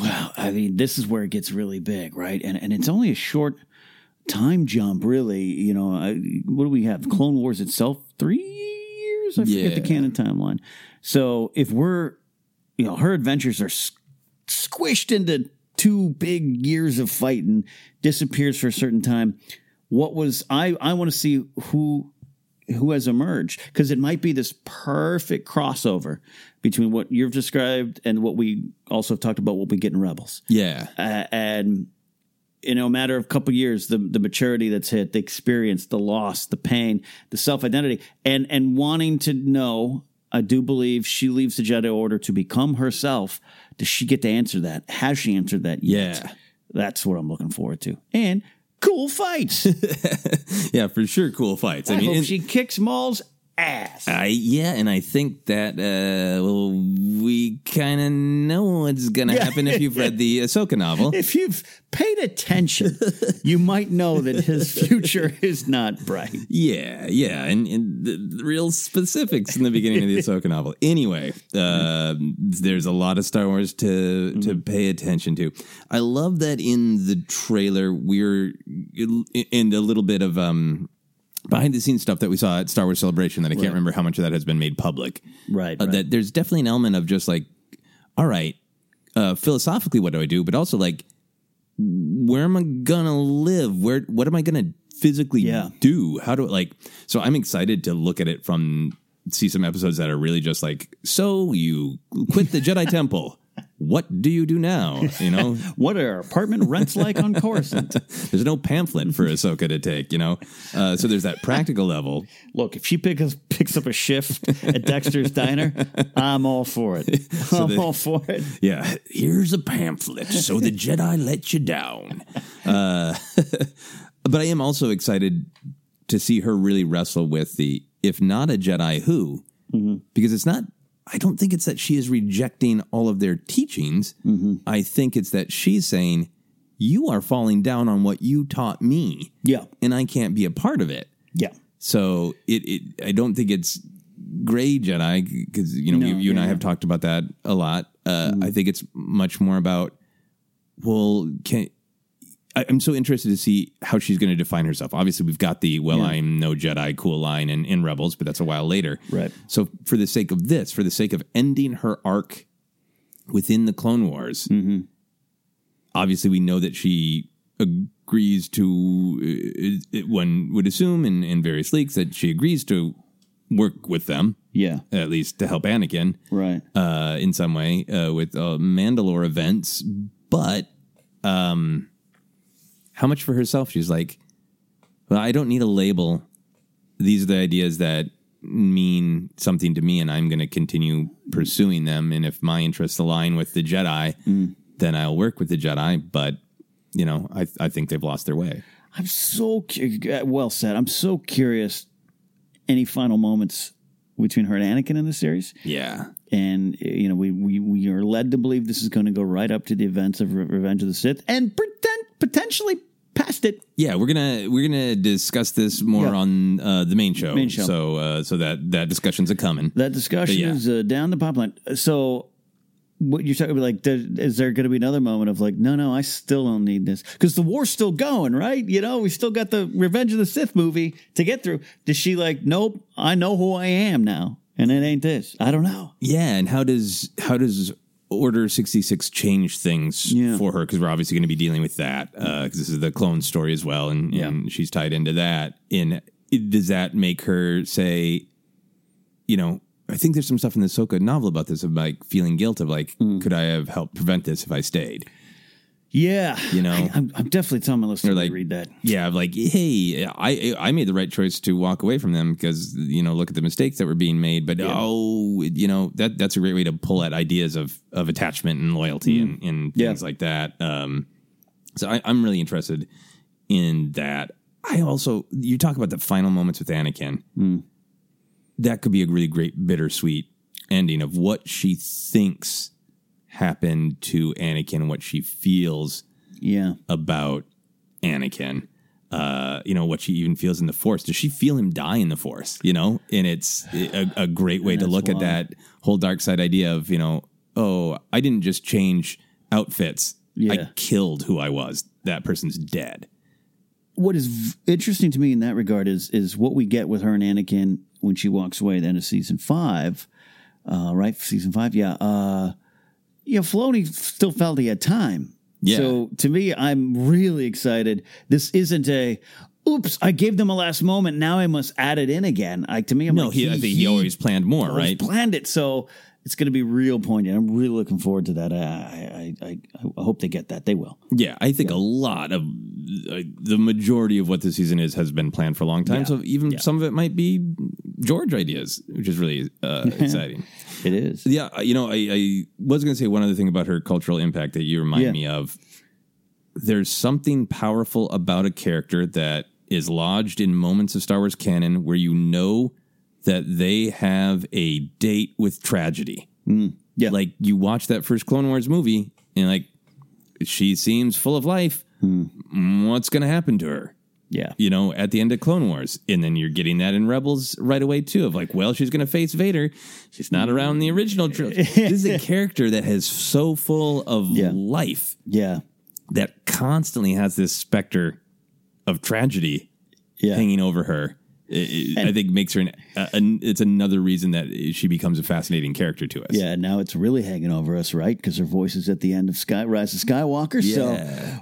Well, I mean, this is where it gets really big, right? And and it's only a short time jump, really. You know, I, what do we have? Clone Wars itself, three years. I forget the canon timeline. So if we're, you know, her adventures are s- squished into two big years of fighting, disappears for a certain time. What was I? I want to see who who has emerged because it might be this perfect crossover between what you've described and what we also have talked about what we get in Rebels. Yeah. Uh, and in a matter of a couple years, the the maturity that's hit, the experience, the loss, the pain, the self identity, and and wanting to know. I do believe she leaves the Jedi Order to become herself. Does she get to answer that? Has she answered that yet? Yeah. That's what I'm looking forward to. And cool fights. yeah, for sure. Cool fights. I, I, mean, hope and- she kicks Maul's ass. I yeah, and I think that uh, well, we kind of know what's gonna happen if you've read the Ahsoka novel. If you've paid attention, you might know that his future is not bright. Yeah, yeah, and, and the, the real specifics in the beginning of the Ahsoka novel. Anyway, uh, there's a lot of Star Wars to to pay attention to. I love that in the trailer we're in a little bit of um behind the scenes stuff that we saw at Star Wars Celebration that I can't Right. remember how much of that has been made public. Right, Uh, right. That there's definitely an element of just like, all right, uh, philosophically, what do I do? But also like, where am I gonna live? Where what am I gonna physically Yeah. do? How do like? So I'm excited to look at it from see some episodes that are really just like, so you quit the Jedi Temple. What do you do now? You know, what are apartment rents like on Coruscant? There's no pamphlet for Ahsoka to take. You know, uh, so there's that practical level. Look, if she picks picks up a shift at Dexter's Diner, I'm all for it. So I'm the- all for it. Yeah, here's a pamphlet. So the Jedi let you down. Uh, but I am also excited to see her really wrestle with the if not a Jedi, who? Because it's not. I don't think it's that she is rejecting all of their teachings. I think it's that she's saying, "You are falling down on what you taught me." Yeah, and I can't be a part of it. Yeah. So it, it I don't think it's gray Jedi because you know No, you, you and I yeah. have talked about that a lot. Uh, I think it's much more about well, can I, I'm so interested to see how she's going to define herself. Obviously, we've got the well, Yeah. I'm no Jedi cool line in, in Rebels, but that's a while later. Right. So for the sake of this, for the sake of ending her arc within the Clone Wars, Mm-hmm. obviously we know that she agrees to uh, uh, one would assume in, in various leaks that she agrees to work with them Yeah. at least to help anakin Right. uh, in some way uh, with uh, mandalore events but um, how much for herself she's like well i don't need a label these are the ideas that mean something to me and i'm going to continue pursuing them and if my interests align with the jedi mm. then i'll work with the jedi but you know i, I think they've lost their way I'm so cu- uh, well said. I'm so curious. Any final moments between her and Anakin in the series? yeah And you know, we we, we are led to believe this is going to go right up to the events of Re- Revenge of the Sith, and pretend, potentially past it. Yeah, we're gonna we're gonna discuss this more Yeah. on uh, the main show. Main show. So uh, so that that discussion's a coming. That discussion But yeah. is uh, down the pipeline. So, what you're talking about, like, there, is there going to be another moment of like, no, no, I still don't need this because the war's still going, right? You know, we still got the Revenge of the Sith movie to get through. Does she like, nope, I know who I am now, and it ain't this. I don't know. Yeah, and how does how does Order sixty six change things Yeah. for her? Because we're obviously going to be dealing with that because this is the clone story as well, and, and she's tied into that. And it- does that make her say, you know? I think there's some stuff in the Ahsoka novel about this of like feeling guilt of like, Hmm. could I have helped prevent this if I stayed? Yeah, You know? I, am I'm definitely telling my listeners like- to read that. Yeah, like, hey, I I made the right choice to walk away from them because you know look at the mistakes that were being made. But oh, you know that that's a great way to pull at ideas of of attachment and loyalty and, and Yeah. things like that. Um, so I, I'm really interested in that. I also you talk about the final moments with Anakin. That could be a really great bittersweet ending of what she thinks happened to Anakin, what she feels Yeah, about Anakin. Uh, you know what she even feels in the Force. Does she feel him die in the Force? You know, and it's a, a great way to look at that whole dark side idea of you know, oh, I didn't just change outfits. Yeah. I killed who I was. That person's dead. what is v- interesting to me in that regard is is what we get with her and Anakin when she walks away at the end of season five, uh, right? Season five, yeah. Uh, yeah, Filoni still felt he had time. Yeah. So to me, I'm really excited. This isn't a. Oops! I gave them a last moment. Now I must add it in again. Like to me, I'm no, like, he, I think he, always planned more, always right? Planned it, so it's going to be real poignant. I'm really looking forward to that. I I, I, I hope they get that. They will. Yeah, I think a lot of uh, the majority of what the season is has been planned for a long time. Yeah. So even some of it might be George ideas, which is really uh, exciting. It is. Yeah, you know, I, I was going to say one other thing about her cultural impact that you remind Yeah. me of. There's something powerful about a character that is lodged in moments of Star Wars canon where you know that they have a date with tragedy. Mm, yeah. Like you watch that first Clone Wars movie and like she seems full of life. Mm, What's going to happen to her? Yeah. You know, at the end of Clone Wars. And then you're getting that in Rebels right away, too, of like, well, she's going to face Vader. She's not around the original trilogy. this is a character that is so full of Yeah. life Yeah. that constantly has this specter of tragedy Yeah. hanging over her. It- it- I think makes her an, an- it's another reason that she becomes a fascinating character to us. Yeah, now it's really hanging over us, right? Because her voice is at the end of Sky Rise of Skywalker. Yeah.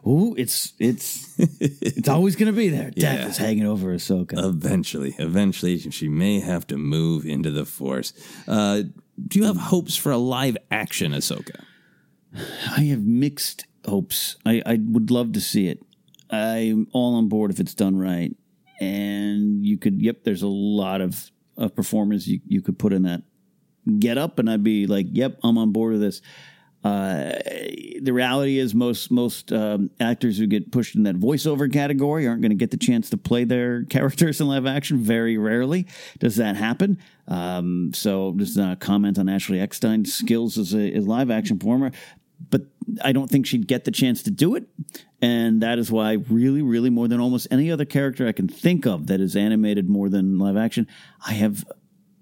So, ooh, it's it's it's always going to be there. Death Yeah. is hanging over Ahsoka. Eventually, eventually, she may have to move into the Force. Uh, do you have hopes for a live action Ahsoka? I have mixed hopes. I, I would love to see it. I'm all on board if it's done right. And you could, yep, there's a lot of, of performers you, you could put in that get up, and I'd be like, yep, I'm on board with this. Uh, the reality is most most um, actors who get pushed in that voiceover category aren't going to get the chance to play their characters in live action. Very rarely does that happen. Um, so just a comment on Ashley Eckstein's skills as a as live action performer, but I don't think she'd get the chance to do it. And that is why, really, really, more than almost any other character I can think of that is animated more than live action, I have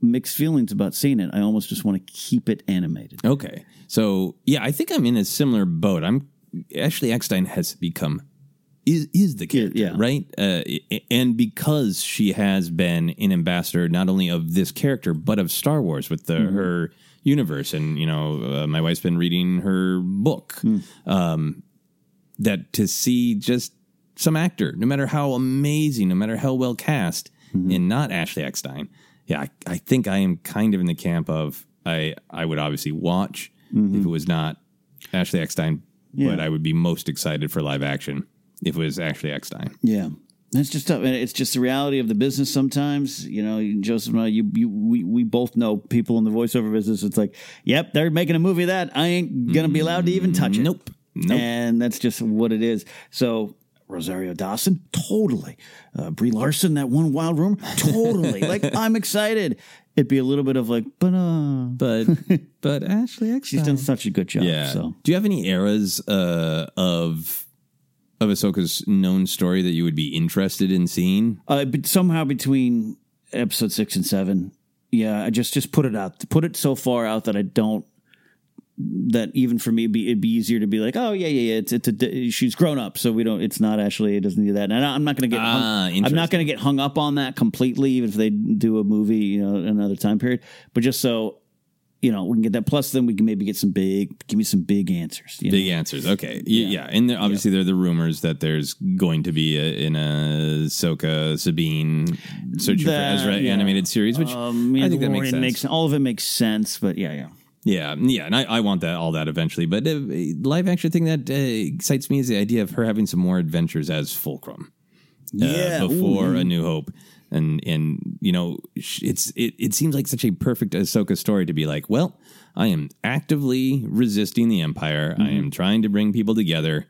mixed feelings about seeing it. I almost just want to keep it animated. Okay, so yeah, I think I'm in a similar boat. I'm Ashley Eckstein has become is is the character, yeah. right? Uh, and because she has been an ambassador not only of this character but of Star Wars with the Mhm. her universe, and you know, uh, my wife's been reading her book. Um, that to see just some actor, no matter how amazing, no matter how well cast, and not Ashley Eckstein. Yeah, I, I think I am kind of in the camp of I I would obviously watch if it was not Ashley Eckstein, Yeah. but I would be most excited for live action if it was Ashley Eckstein. Yeah. It's just tough. It's just the reality of the business. Sometimes, you know, Joseph and I, you, you, we, we both know people in the voiceover business. It's like, yep, they're making a movie of that. I ain't gonna be allowed to even touch it. Nope. Nope. And that's just what it is. So Rosario Dawson, totally. Uh, Brie Larson, that one wild room, totally. like I'm excited. It'd be a little bit of like, but uh, But but Ashley Eckstein, she's done such a good job. yeah. So Do you have any eras uh, of of Ahsoka's known story that you would be interested in seeing? uh, but somehow between episode six and seven, yeah, I just just put it out, put it so far out that I don't. That even for me, it'd be, it'd be easier to be like, oh yeah, yeah, yeah. It's it's a she's grown up, so we don't. It's not actually. It doesn't do that. And I'm not going to get. Ah, hung, I'm not going to get hung up on that completely, even if they do a movie, you know, another time period. But just so you know, we can get that. Plus, then we can maybe get some big. Give me some big answers. you know? Big answers. Okay. Yeah. yeah. And there, obviously, there are the rumors that there's going to be a, in a Ahsoka Sabine searching That, for Ezra yeah. animated series, which Um, I think that makes sense. makes all of it makes sense. But yeah, yeah. Yeah, yeah, and I, I want that all that eventually. But uh, live action thing that uh, excites me is the idea of her having some more adventures as Fulcrum. uh, Yeah, before ooh. A New Hope, and and you know it's it, it seems like such a perfect Ahsoka story to be like, well, I am actively resisting the Empire. I Mm-hmm. am trying to bring people together.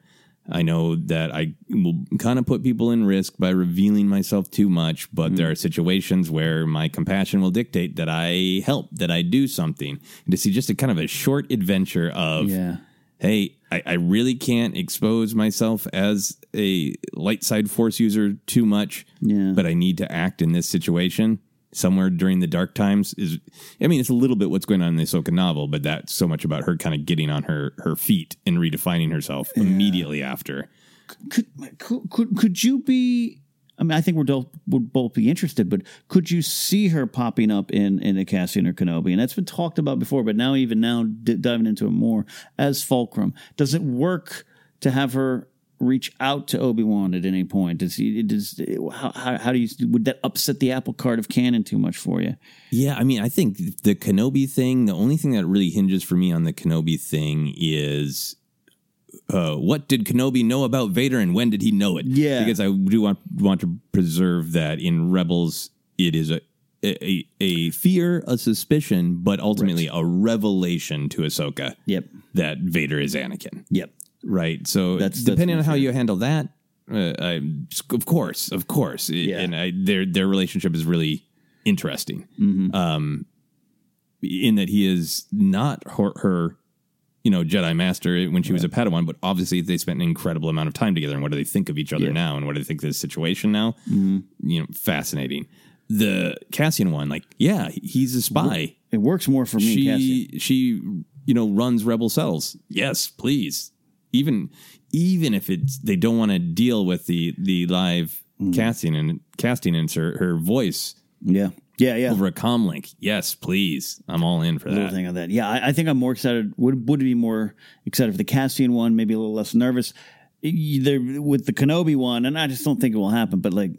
I know that I will kind of put people in risk by revealing myself too much, but Mm-hmm. there are situations where my compassion will dictate that I help, that I do something. And to see just a kind of a short adventure of, Yeah. hey, I, I really can't expose myself as a light side force user too much, Yeah. but I need to act in this situation somewhere during the dark times is I mean it's a little bit what's going on in the Ahsoka novel, but that's so much about her kind of getting on her her feet and redefining herself immediately after. Could, could could could you be? I mean, I think we're both would both be interested, but could you see her popping up in in a Cassian or Kenobi? And that's been talked about before, but now even now d- diving into it more as Fulcrum, does it work to have her reach out to Obi Wan at any point? Does he? Does how, how how do you would that upset the apple cart of canon too much for you? Yeah, I mean, I think the Kenobi thing, the only thing that really hinges for me on the Kenobi thing is uh, what did Kenobi know about Vader and when did he know it? Yeah. Because I do want, want to preserve that in Rebels, it is a, a, a fear, a suspicion, but ultimately a revelation to Ahsoka Yep. that Vader is Anakin. Yep. Right. So That's- that's depending my on how you handle that, uh, I, of course, of course, Yeah. and I, their their relationship is really interesting. Mm-hmm. Um, in that he is not her, her, you know, Jedi Master when she was a Padawan, but obviously they spent an incredible amount of time together. And what do they think of each other Yeah. now? And what do they think of the situation now? Mhm. You know, fascinating. The Cassian one, like, yeah, he's a spy. It works more for me. She Cassian. she you know runs rebel cells. Yes, please. Even even if it's they don't want to deal with the the live Mm. casting and casting and her her voice Yeah. Yeah. Yeah. over a comm link. Yes, please. I'm all in for little that. thing on that. Yeah, I, I think I'm more excited. Would would be more excited for the Cassian one? Maybe a little less nervous. Either with the Kenobi one, and I just don't think it will happen. But like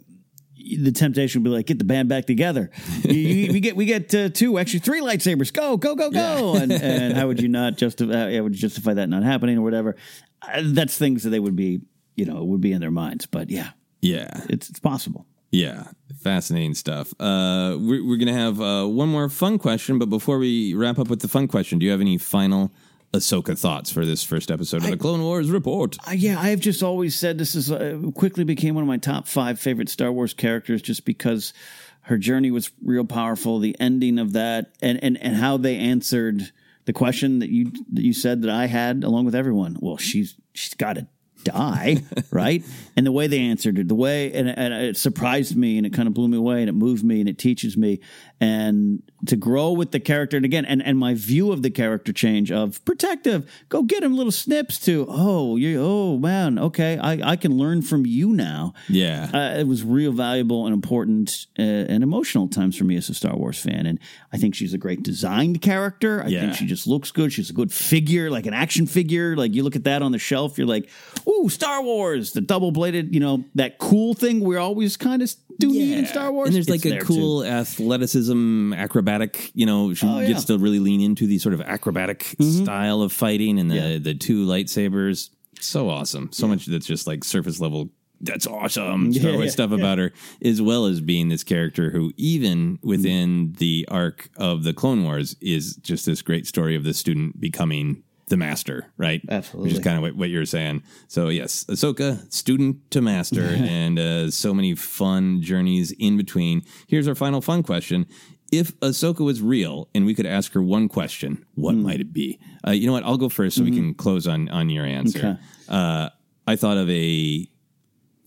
the temptation would be like, get the band back together. You- you- we get we get uh, two, actually three lightsabers. Go go go go! And, and how would you not justify? How would you justify that not happening or whatever? Uh, that's things that they would be, you know, would be in their minds. But yeah, Yeah. it's it's possible. Yeah, fascinating stuff. Uh, we're we're gonna have uh, one more fun question, but before we wrap up with the fun question, do you have any final Ahsoka thoughts for this first episode of the Clone Wars report? Uh, yeah, I have just always said this is uh, quickly became one of my top five favorite Star Wars characters, just because her journey was real powerful. The ending of that, and and and how they answered the question that you that you said that I had, along with everyone. Well, she's she's got to die, right? And the way they answered it, the way, and, and it surprised me, and it kind of blew me away, and it moved me, and it teaches me, and to grow with the character, and again, and and my view of the character change of protective, go get him little snips to, oh, you, oh man, okay, I I can learn from you now. Yeah. Uh, it was real valuable and important uh, and emotional times for me as a Star Wars fan. And I think she's a great designed character. I Yeah. think she just looks good. She's a good figure, like an action figure. Like you look at that on the shelf, you're like, ooh, Star Wars, the double bladed, you know, that cool thing we're always kind of do need in Star Wars. And there's It's like a there, cool too. athleticism, acrobatic. You know, she Oh, yeah. gets to really lean into the sort of acrobatic mm-hmm. style of fighting and the Yeah. the two lightsabers. So awesome. So much that's just like surface level. That's awesome. Star Yeah, Wars yeah, stuff about her, as well as being this character who, even within the arc of the Clone Wars, is just this great story of the student becoming the master, right? Absolutely. Which is kind of what, what you're saying. So yes, Ahsoka, student to master, and uh, so many fun journeys in between. Here's our final fun question: If Ahsoka was real and we could ask her one question, what Hmm. might it be? Uh, you know what? I'll go first so we can close on on your answer. Okay. Uh, I thought of a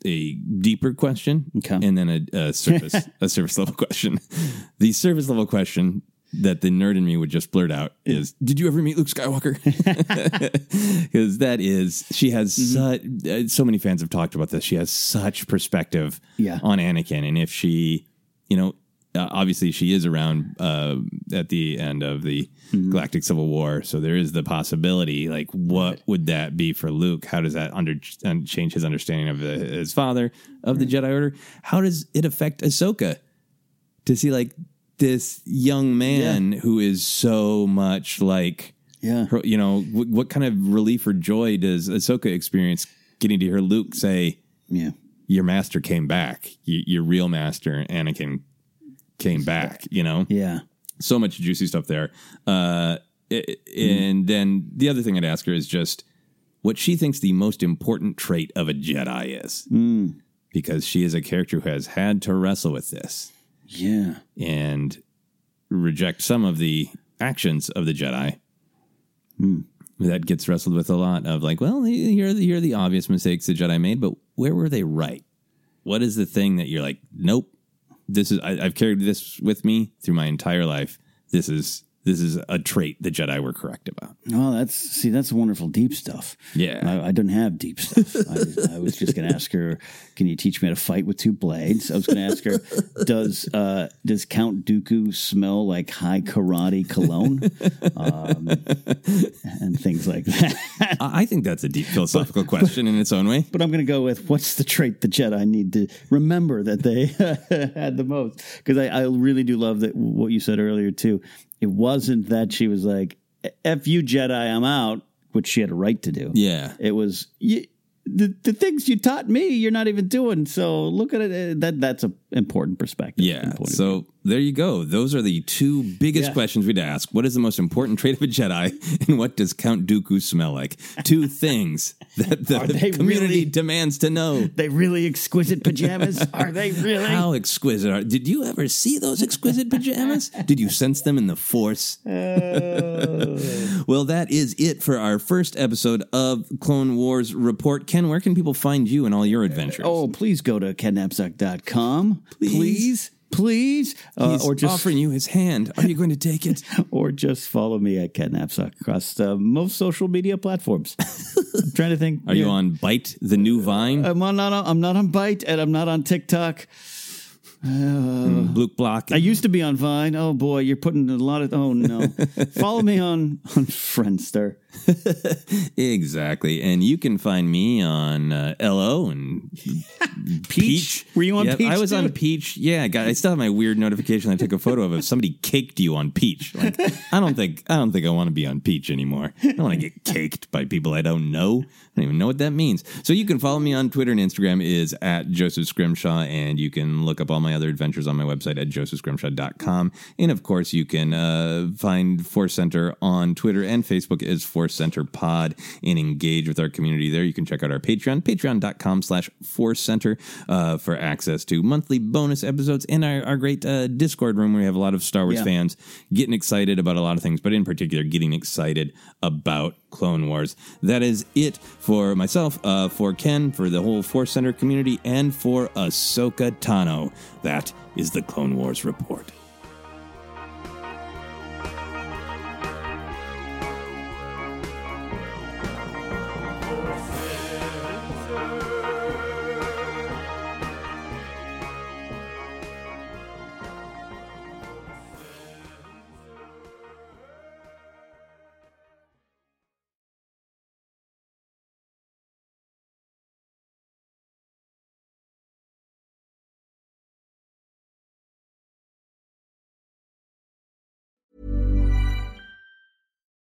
a deeper question Okay. and then a, a surface a surface level question. The surface level question that the nerd in me would just blurt out is, "Did you ever meet Luke Skywalker?" Because that is she has Mm-hmm. such uh, so many fans have talked about this. She has such perspective Yeah. on Anakin, and if she, you know. Uh, obviously, she is around uh, at the end of the Mm-hmm. Galactic Civil War, so there is the possibility. Like, what would that be for Luke? How does that under change his understanding of the, his father of the Jedi Order? How does it affect Ahsoka to see like this young man who is so much like yeah. her, you know what, what kind of relief or joy does Ahsoka experience getting to hear Luke say yeah. Your master came back. Y- your real master Anakin came back. you know? Yeah. So much juicy stuff there. Uh i- and then the other thing I'd ask her is just what she thinks the most important trait of a Jedi is. Mm. because she is a character who has had to wrestle with this yeah and reject some of the actions of the Jedi. Hmm. That gets wrestled with a lot of like, well, here are the, here are the obvious mistakes the Jedi made, but where were they right? What is the thing that you're like, nope, this is I, I've carried this with me through my entire life. This is this is a trait the Jedi were correct about. Oh, that's see, that's wonderful deep stuff. Yeah. I, I don't have deep stuff. I, I was just going to ask her, "Can you teach me how to fight with two blades?" I was going to ask her, "Does uh, does Count Dooku smell like Hai Karate cologne?" Um, and things like that. I think that's a deep philosophical question in its own way. But I'm going to go with what's the trait the Jedi need to remember that they had the most? Because I, I really do love that what you said earlier too. It wasn't that she was like, "F you Jedi, I'm out," which she had a right to do. Yeah. It was you, the the things you taught me, you're not even doing. So look at it. That that's a important perspective. Yeah. So there you go. Those are the two biggest Yeah. questions we'd ask. What is the most important trait of a Jedi, and what does Count Dooku smell like? Two things that the community really- demands to know. They really exquisite pajamas? Are they really? How exquisite are? Did you ever see those exquisite pajamas? Did you sense them in the Force? Oh. well, that is it for our first episode of Clone Wars Report. Ken, where can people find you and all your adventures? Oh, please go to kennapzok.com. Please. Please. Uh, or just offering you his hand. Are you going to take it? or just follow me at kennapzok across uh, most social media platforms. I'm trying to think. Are you on Byte the New Vine? I'm on, not on, I'm not on Byte, and I'm not on TikTok. Uh, Luke Block. I used to be on Vine. Oh boy, you're putting a lot of. Oh no. Follow me on on Friendster. Exactly. And you can find me on uh, Ello and Peach. Were you on Yep, Peach I was on Peach. Yeah, I, got, I still have my weird notification. I took a photo of it. Somebody caked you on Peach. Like, I don't think I don't think I want to be on Peach anymore. I don't want to get caked by people I don't know. I don't even know what that means. So you can follow me on Twitter and Instagram is at Joseph Scrimshaw, and you can look up all my other adventures on my website at josephscrimshaw.com. And of course, you can uh, find Force Center on Twitter and Facebook as Force Center Pod and engage with our community there. You can check out our Patreon, patreon.com slash Force Center uh, for access to monthly bonus episodes and our, our great uh, Discord room where we have a lot of Star Wars Yeah. fans getting excited about a lot of things, but in particular, getting excited about Clone Wars. That is it for myself, uh, for Ken, for the whole Force Center community, and for Ahsoka Tano. That is the Clone Wars Report.